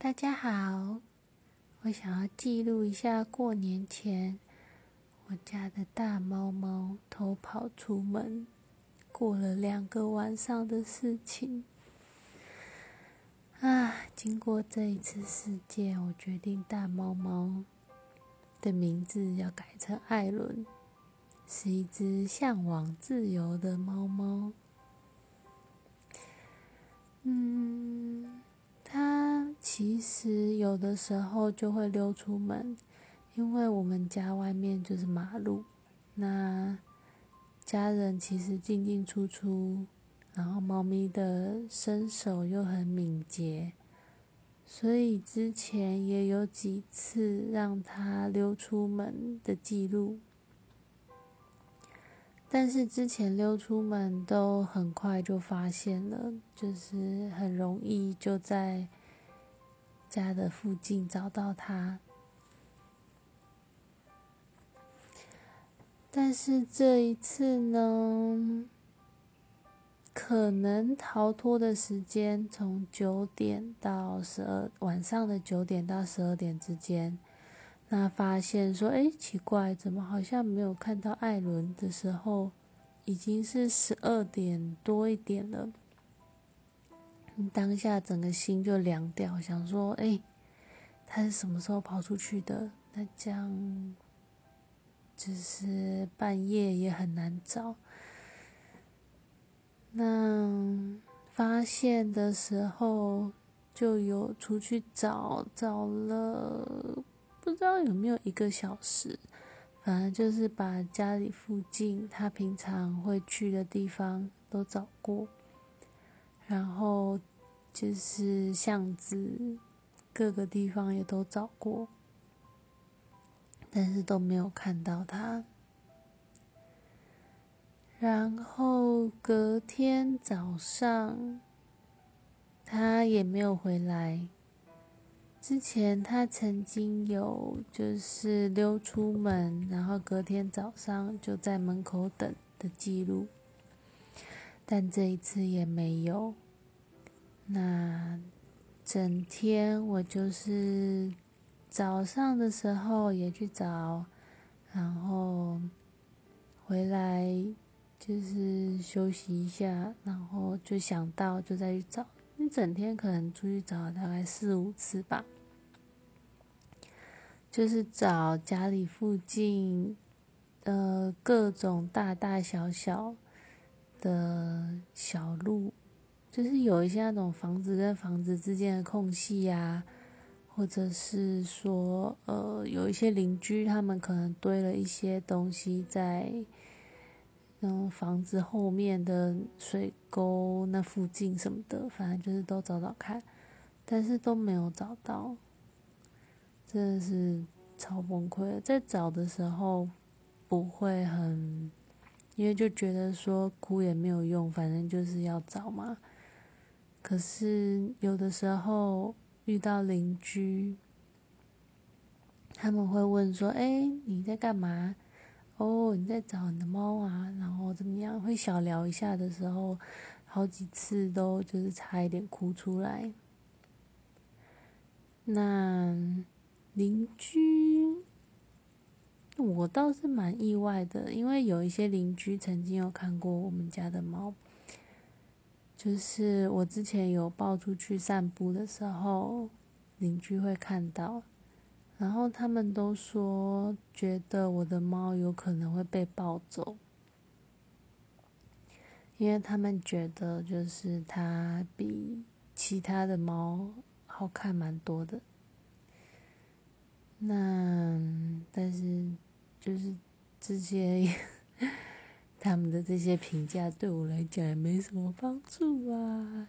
大家好，我想要记录一下过年前我家的大猫猫偷跑出门，过了两个晚上的事情。啊，经过这一次事件，我决定大猫猫的名字要改成艾伦，是一只向往自由的猫猫。嗯，其实有的时候就会溜出门，因为我们家外面就是马路，那家人其实进进出出，然后猫咪的身手又很敏捷，所以之前也有几次让它溜出门的记录。但是之前溜出门都很快就发现了，就是很容易就在家的附近找到他。但是这一次呢，可能逃脱的时间从九点到十二晚上的九点到十二点之间。那发现说，哎，奇怪，怎么好像没有看到艾伦的时候，已经是十二点多一点了。当下整个心就凉掉，想说，哎，他是什么时候跑出去的？那这样，就是半夜也很难找。那发现的时候，就有出去找，找了。不知道有没有一个小时，反正就是把家里附近他平常会去的地方都找过，然后就是巷子各个地方也都找过，但是都没有看到他。然后隔天早上，他也没有回来。之前他曾经有就是溜出门，然后隔天早上就在门口等的记录，但这一次也没有。那整天我就是早上的时候也去找，然后回来就是休息一下，然后就想到就再去找。一整天可能出去找大概四五次吧。就是找家里附近，呃，各种大大小小的小路，就是有一些那种房子跟房子之间的空隙呀，或者是说，呃，有一些邻居他们可能堆了一些东西在，嗯，房子后面的水沟那附近什么的，反正就是都找找看，但是都没有找到。真的是超崩溃！在找的时候不会很，因为就觉得说哭也没有用，反正就是要找嘛。可是有的时候遇到邻居，他们会问说：“哎，你在干嘛？哦，你在找你的猫啊？然后怎么样？”会小聊一下的时候，好几次都就是差一点哭出来。那。邻居，我倒是蛮意外的，因为有一些邻居曾经有看过我们家的猫，就是我之前有抱出去散步的时候，邻居会看到，然后他们都说觉得我的猫有可能会被抱走，因为他们觉得就是它比其他的猫好看蛮多的。那，但是，就是这些 他们的这些评价对我来讲也没什么帮助啊。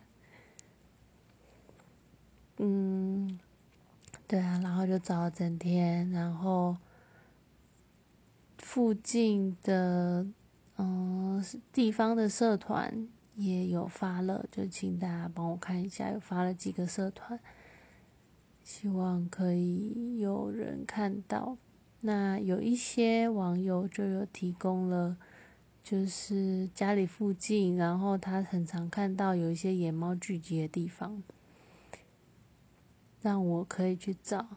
嗯，对啊，然后就找了整天，然后附近的嗯地方的社团也有发了，就请大家帮我看一下，有发了几个社团。希望可以有人看到。那有一些网友就有提供了，就是家里附近，然后他很常看到有一些野猫聚集的地方。让我可以去找。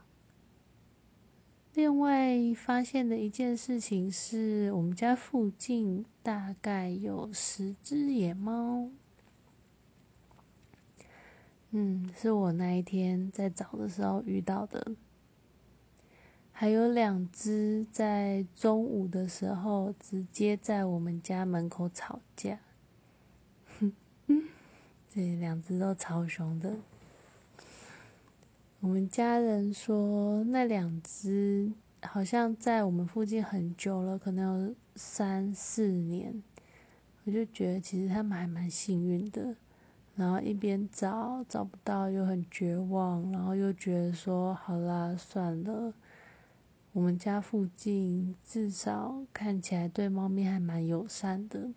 另外发现的一件事情是我们家附近大概有十只野猫。嗯，是我那一天在找的时候遇到的。还有两只在中午的时候直接在我们家门口吵架。这两只都超凶的。我们家人说，那两只好像在我们附近很久了，可能有三四年。我就觉得其实他们还蛮幸运的，然后一边找找不到，又很绝望，然后又觉得说好啦，算了。我们家附近至少看起来对猫咪还蛮友善的。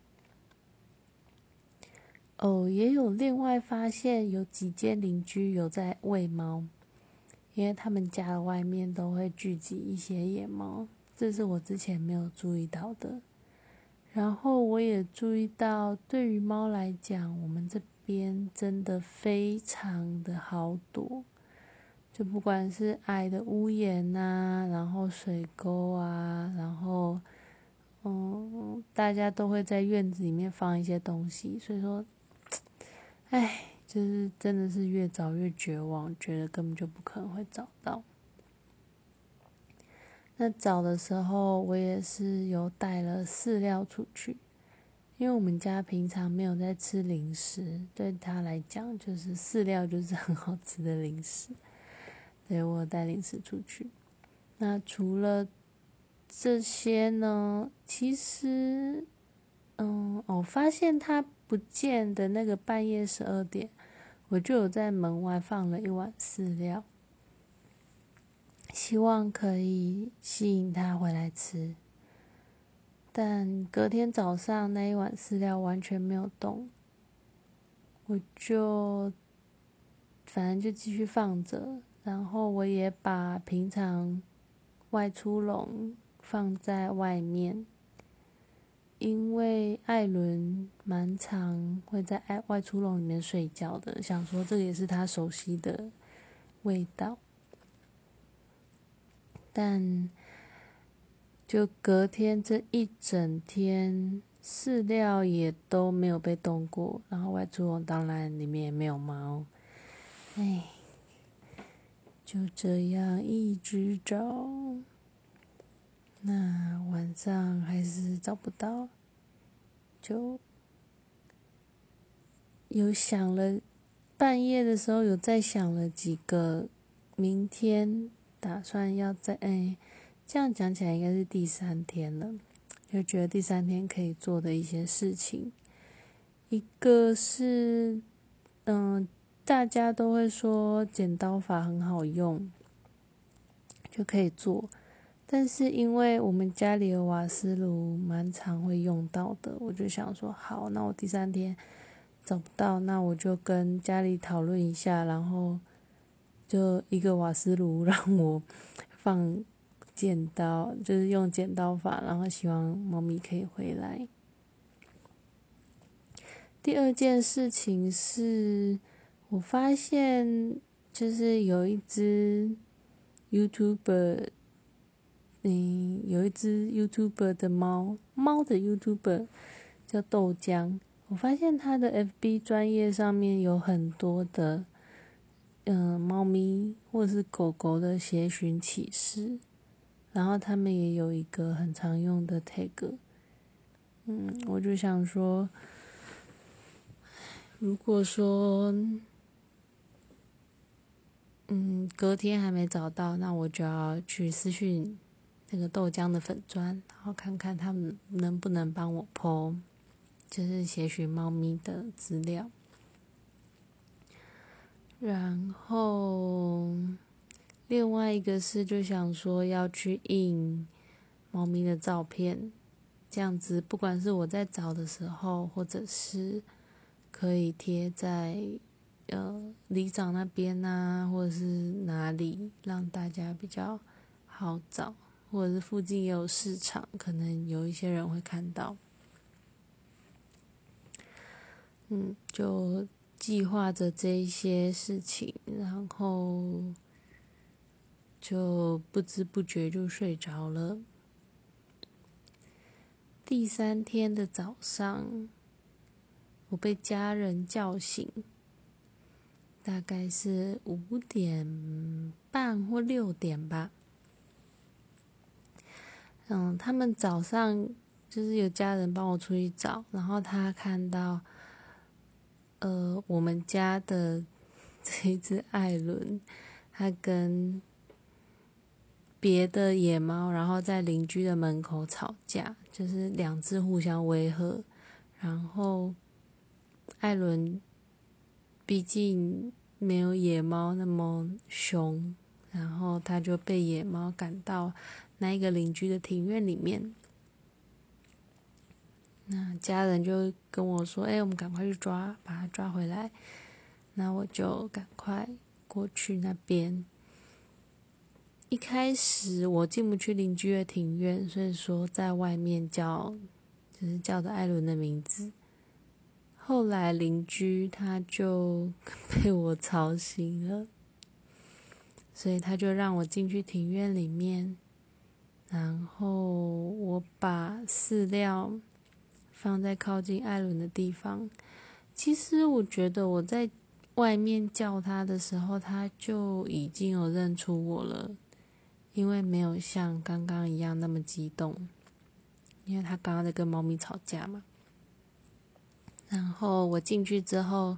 哦，也有另外发现有几间邻居有在喂猫。因为他们家的外面都会聚集一些野猫，这是我之前没有注意到的。然后我也注意到，对于猫来讲，我们这边真的非常的好躲，就不管是矮的屋檐呐，然后水沟啊，然后嗯，大家都会在院子里面放一些东西，所以说，唉。就是真的是越找越绝望，觉得根本就不可能会找到。那找的时候，我也是有带了饲料出去，因为我们家平常没有在吃零食，对他来讲，就是饲料就是很好吃的零食。对我带零食出去。那除了这些呢？其实，嗯，我发现他不见的那个半夜十二点。我就有在门外放了一碗饲料，希望可以吸引它回来吃。但隔天早上那一碗饲料完全没有动，我就反正就继续放着，然后我也把平常外出笼放在外面。因为艾伦蛮常会在外外出笼里面睡觉的，想说这也是他熟悉的味道。但就隔天这一整天，饲料也都没有被动过，然后外出笼当然里面也没有猫，哎，就这样一直找。那晚上还是找不到，就有想了，半夜的时候有再想了几个，明天打算要在哎，这样讲起来应该是第三天了，就觉得第三天可以做的一些事情，一个是嗯，大家都会说剪刀法很好用，就可以做。但是因为我们家里的瓦斯炉蛮常会用到的，我就想说，好，那我第三天找不到，那我就跟家里讨论一下，然后就一个瓦斯炉让我放剪刀，就是用剪刀法，然后希望猫咪可以回来。第二件事情是我发现，就是有一只 YouTuber。嗯，有一只 YouTuber 的猫，猫的 YouTuber 叫豆浆。我发现他的 FB 专业上面有很多的，嗯，猫咪或者是狗狗的协寻启事，然后他们也有一个很常用的 tag。嗯，我就想说，如果说，嗯，隔天还没找到，那我就要去私讯。那个豆浆的粉砖，然后看看他们能不能帮我剖，就是写许猫咪的资料。然后另外一个是就想说要去印猫咪的照片，这样子不管是我在找的时候，或者是可以贴在呃里长那边啊，或者是哪里，让大家比较好找。或者是附近也有市场，可能有一些人会看到。嗯，就计划着这一些事情，然后就不知不觉就睡着了。第三天的早上，我被家人叫醒，大概是五点半或六点吧。嗯，他们早上就是有家人帮我出去找，然后他看到，呃，我们家的 这一只艾伦，他跟别的野猫，然后在邻居的门口吵架，就是两只互相威吓，然后艾伦毕竟没有野猫那么凶，然后他就被野猫赶到。那一个邻居的庭院里面，那家人就跟我说：“哎，我们赶快去抓，把它抓回来。”那我就赶快过去那边。一开始我进不去邻居的庭院，所以说在外面叫，就是叫着艾伦的名字。后来邻居他就 被我吵醒了，所以他就让我进去庭院里面。然后我把饲料放在靠近艾伦的地方。其实我觉得我在外面叫他的时候，他就已经有认出我了，因为没有像刚刚一样那么激动，因为他刚刚在跟猫咪吵架嘛。然后我进去之后，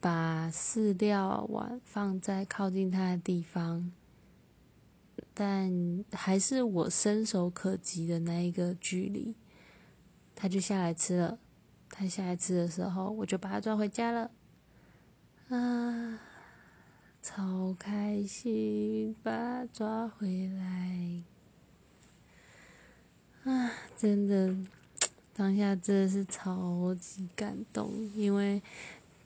把饲料碗放在靠近他的地方。但还是我伸手可及的那一个距离，他就下来吃了。他下来吃的时候，我就把他抓回家了。啊，超开心，把他抓回来。啊，真的，当下真的是超级感动，因为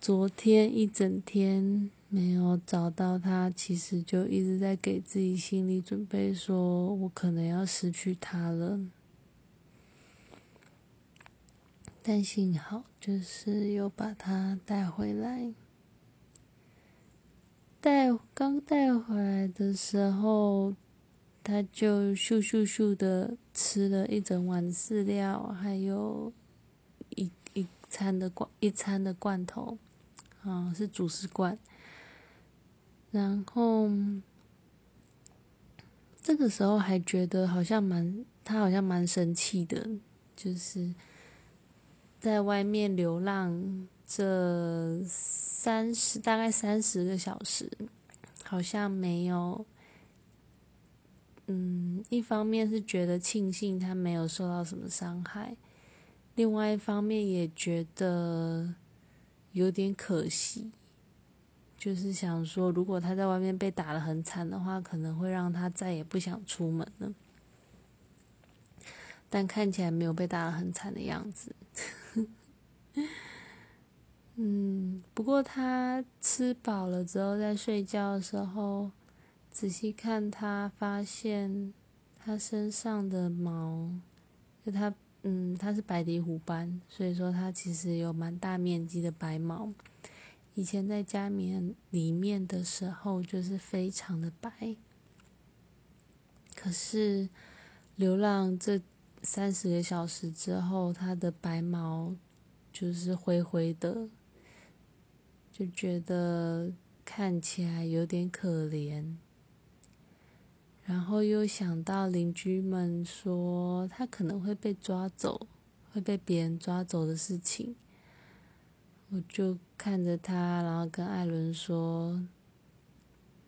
昨天一整天。没有找到他，其实就一直在给自己心理准备，说我可能要失去他了。但幸好，就是又把他带回来。带刚带回来的时候，他就咻咻咻的吃了一整碗饲料，还有一一餐的罐一餐的罐头，啊，是主食罐。然后，这个时候还觉得好像蛮，他好像蛮生气的，就是在外面流浪这三十大概三十个小时，好像没有，嗯，一方面是觉得庆幸他没有受到什么伤害，另外一方面也觉得有点可惜。就是想说，如果他在外面被打的很惨的话，可能会让他再也不想出门了。但看起来没有被打的很惨的样子。嗯，不过他吃饱了之后，在睡觉的时候，仔细看他，发现他身上的毛，就他，嗯，他是白底虎斑，所以说他其实有蛮大面积的白毛。以前在家面里面的时候，就是非常的白。可是流浪这三十个小时之后，它的白毛就是灰灰的，就觉得看起来有点可怜。然后又想到邻居们说他可能会被抓走，会被别人抓走的事情。我就看着他，然后跟艾伦说：“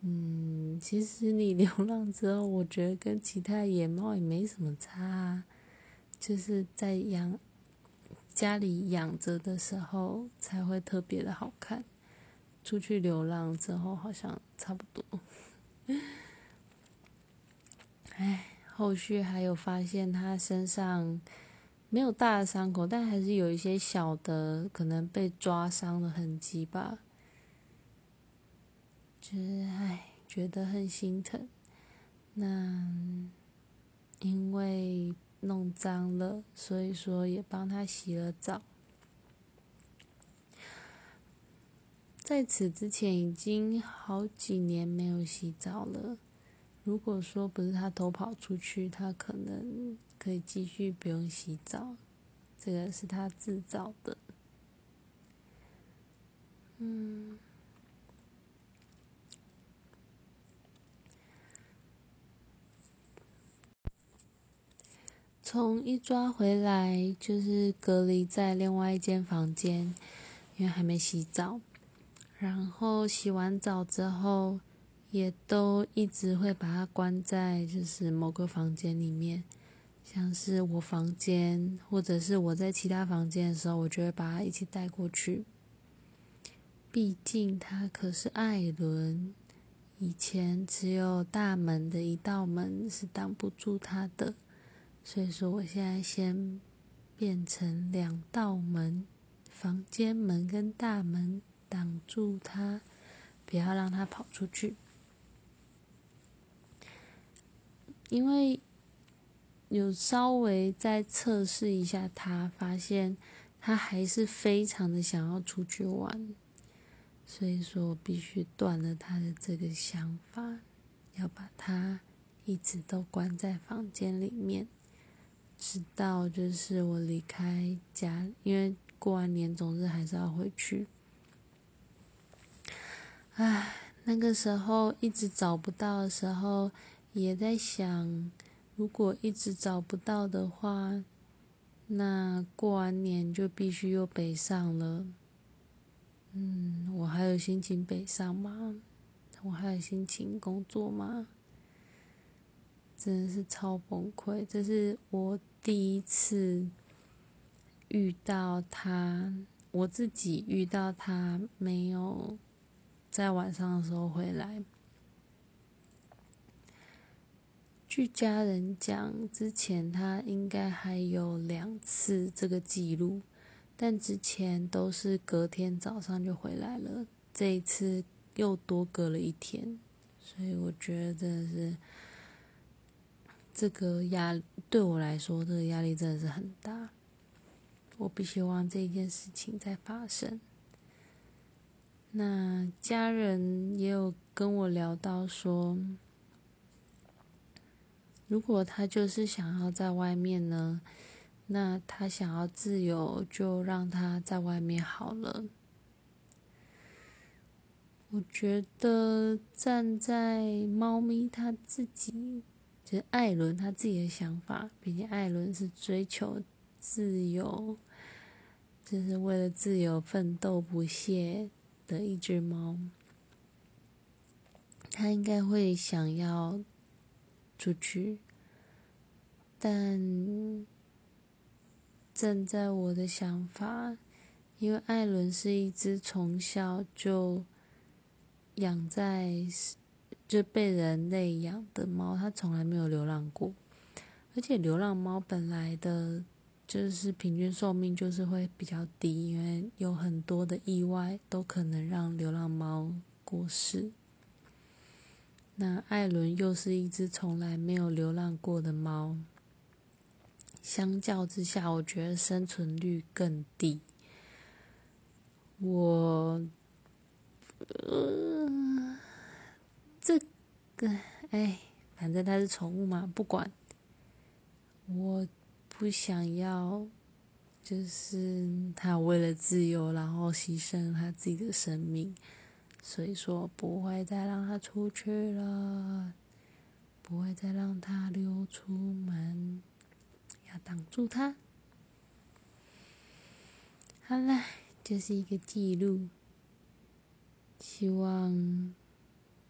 嗯，其实你流浪之后，我觉得跟其他野猫也没什么差，就是在养家里养着的时候才会特别的好看，出去流浪之后好像差不多。哎，后续还有发现他身上。”没有大的伤口，但还是有一些小的，可能被抓伤的痕迹吧。就是唉，觉得很心疼。那因为弄脏了，所以说也帮他洗了澡。在此之前已经好几年没有洗澡了。如果说不是他偷跑出去，他可能可以继续不用洗澡。这个是他自找的。嗯。从一抓回来，就是隔离在另外一间房间，因为还没洗澡。然后洗完澡之后，也都一直会把它关在就是某个房间里面，像是我房间，或者是我在其他房间的时候，我就会把它一起带过去。毕竟它可是艾伦，以前只有大门的一道门是挡不住它的。所以说，我现在先变成两道门，房间门跟大门挡住它，不要让它跑出去。因为有稍微再测试一下他，发现他还是非常的想要出去玩，所以说我必须断了他的这个想法，要把他一直都关在房间里面。直到就是我离开家，因为过完年总是还是要回去。唉，那个时候一直找不到的时候，也在想，如果一直找不到的话，那过完年就必须又北上了。嗯，我还有心情北上吗？我还有心情工作吗？真的是超崩溃！这是我第一次遇到他，我自己遇到他没有在晚上的时候回来。据家人讲，之前他应该还有两次这个记录，但之前都是隔天早上就回来了，这一次又多隔了一天，所以我觉得是。这个压对我来说，这个压力真的是很大。我不希望这件事情再发生。那家人也有跟我聊到说，如果他就是想要在外面呢，那他想要自由，就让他在外面好了。我觉得站在猫咪他自己。就是艾伦他自己的想法，毕竟艾伦是追求自由，就是为了自由奋斗不懈的一只猫。他应该会想要出去，但站在我的想法，因为艾伦是一只从小就养在。就被人类养的猫，它从来没有流浪过，而且流浪猫本来的就是平均寿命就是会比较低，因为有很多的意外都可能让流浪猫过世。那艾伦又是一只从来没有流浪过的猫，相较之下，我觉得生存率更低。我，呃。这个，哎，反正它是宠物嘛，不管。我不想要，就是它为了自由，然后牺牲它自己的生命，所以说不会再让它出去了，不会再让它溜出门，要挡住它。好了，这是一个记录，希望。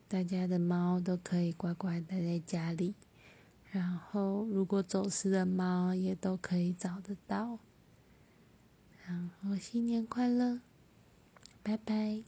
大家的猫都可以乖乖待在家里，然后如果走失的猫也都可以找得到。然后新年快乐，拜拜。